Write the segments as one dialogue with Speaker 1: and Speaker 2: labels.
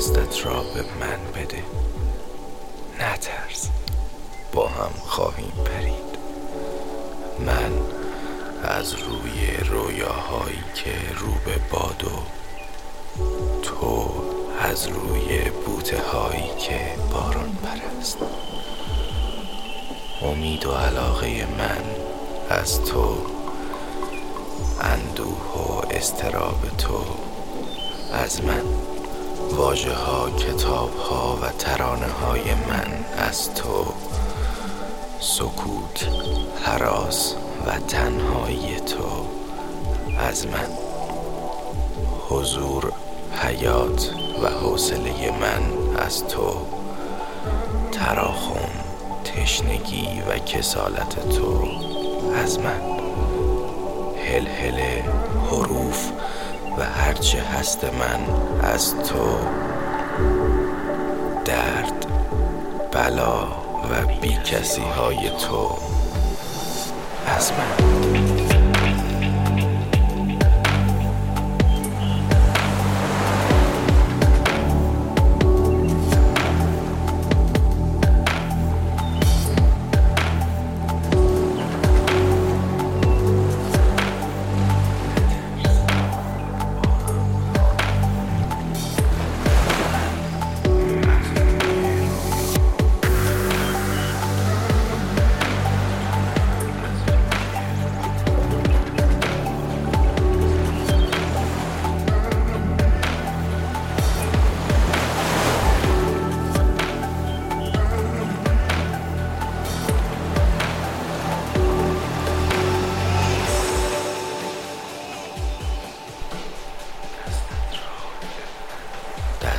Speaker 1: دستت را به من بده. نترس. با هم خواهیم پرید. من از روی رویاهایی که رو به باد و تو از روی بوته هایی که باران پرست. امید و علاقه من از تو اندوه و استراب تو از من. واجه ها کتاب ها و ترانه های من از تو. سکوت حراس و تنهایی تو از من. حضور حیات و حوصله من از تو. تراخم تشنگی و کسالت تو از من. هلهله حروف و هرچه هست من از تو درد بلا و بی کسی های تو از من.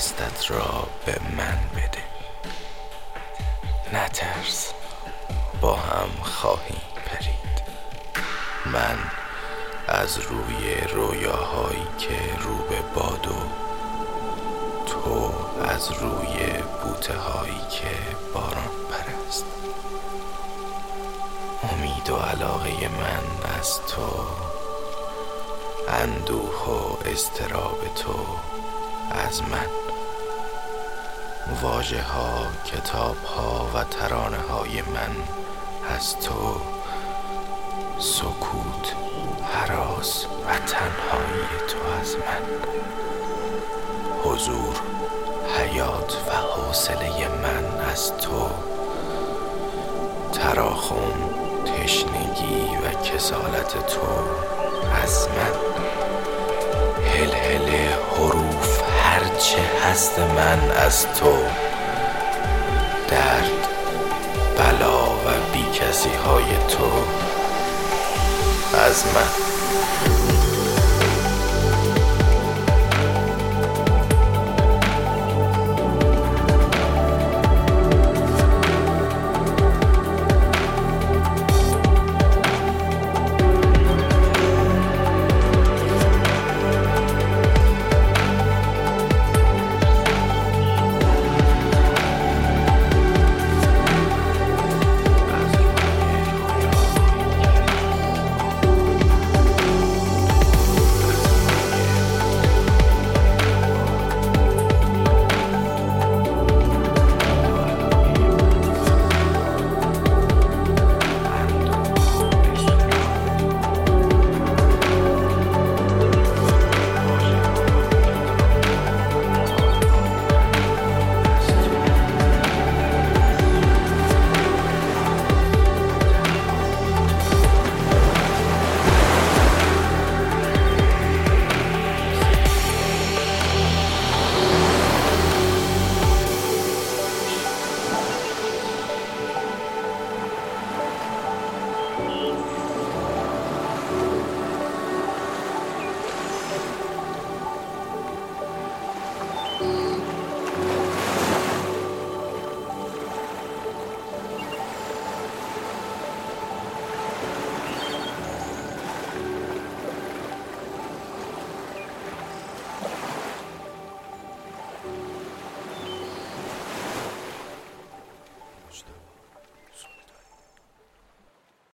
Speaker 1: دستت را به من بده. نترس. با هم خواهیم پرید. من از روی رویاهایی که رو به باد و تو از روی بوته هایی که باران پرست. امید و علاقه من از تو اندوه و استراب تو از من. واجه ها کتاب ها و ترانه های من از تو سکوت حراس و تنهایی تو از من. حضور حیات و حوصله من از تو. تراخم تشنگی و کسالت تو از من. هلهله حروف هرچه هست من از تو درد بلا و بی کسی های تو؟ از من.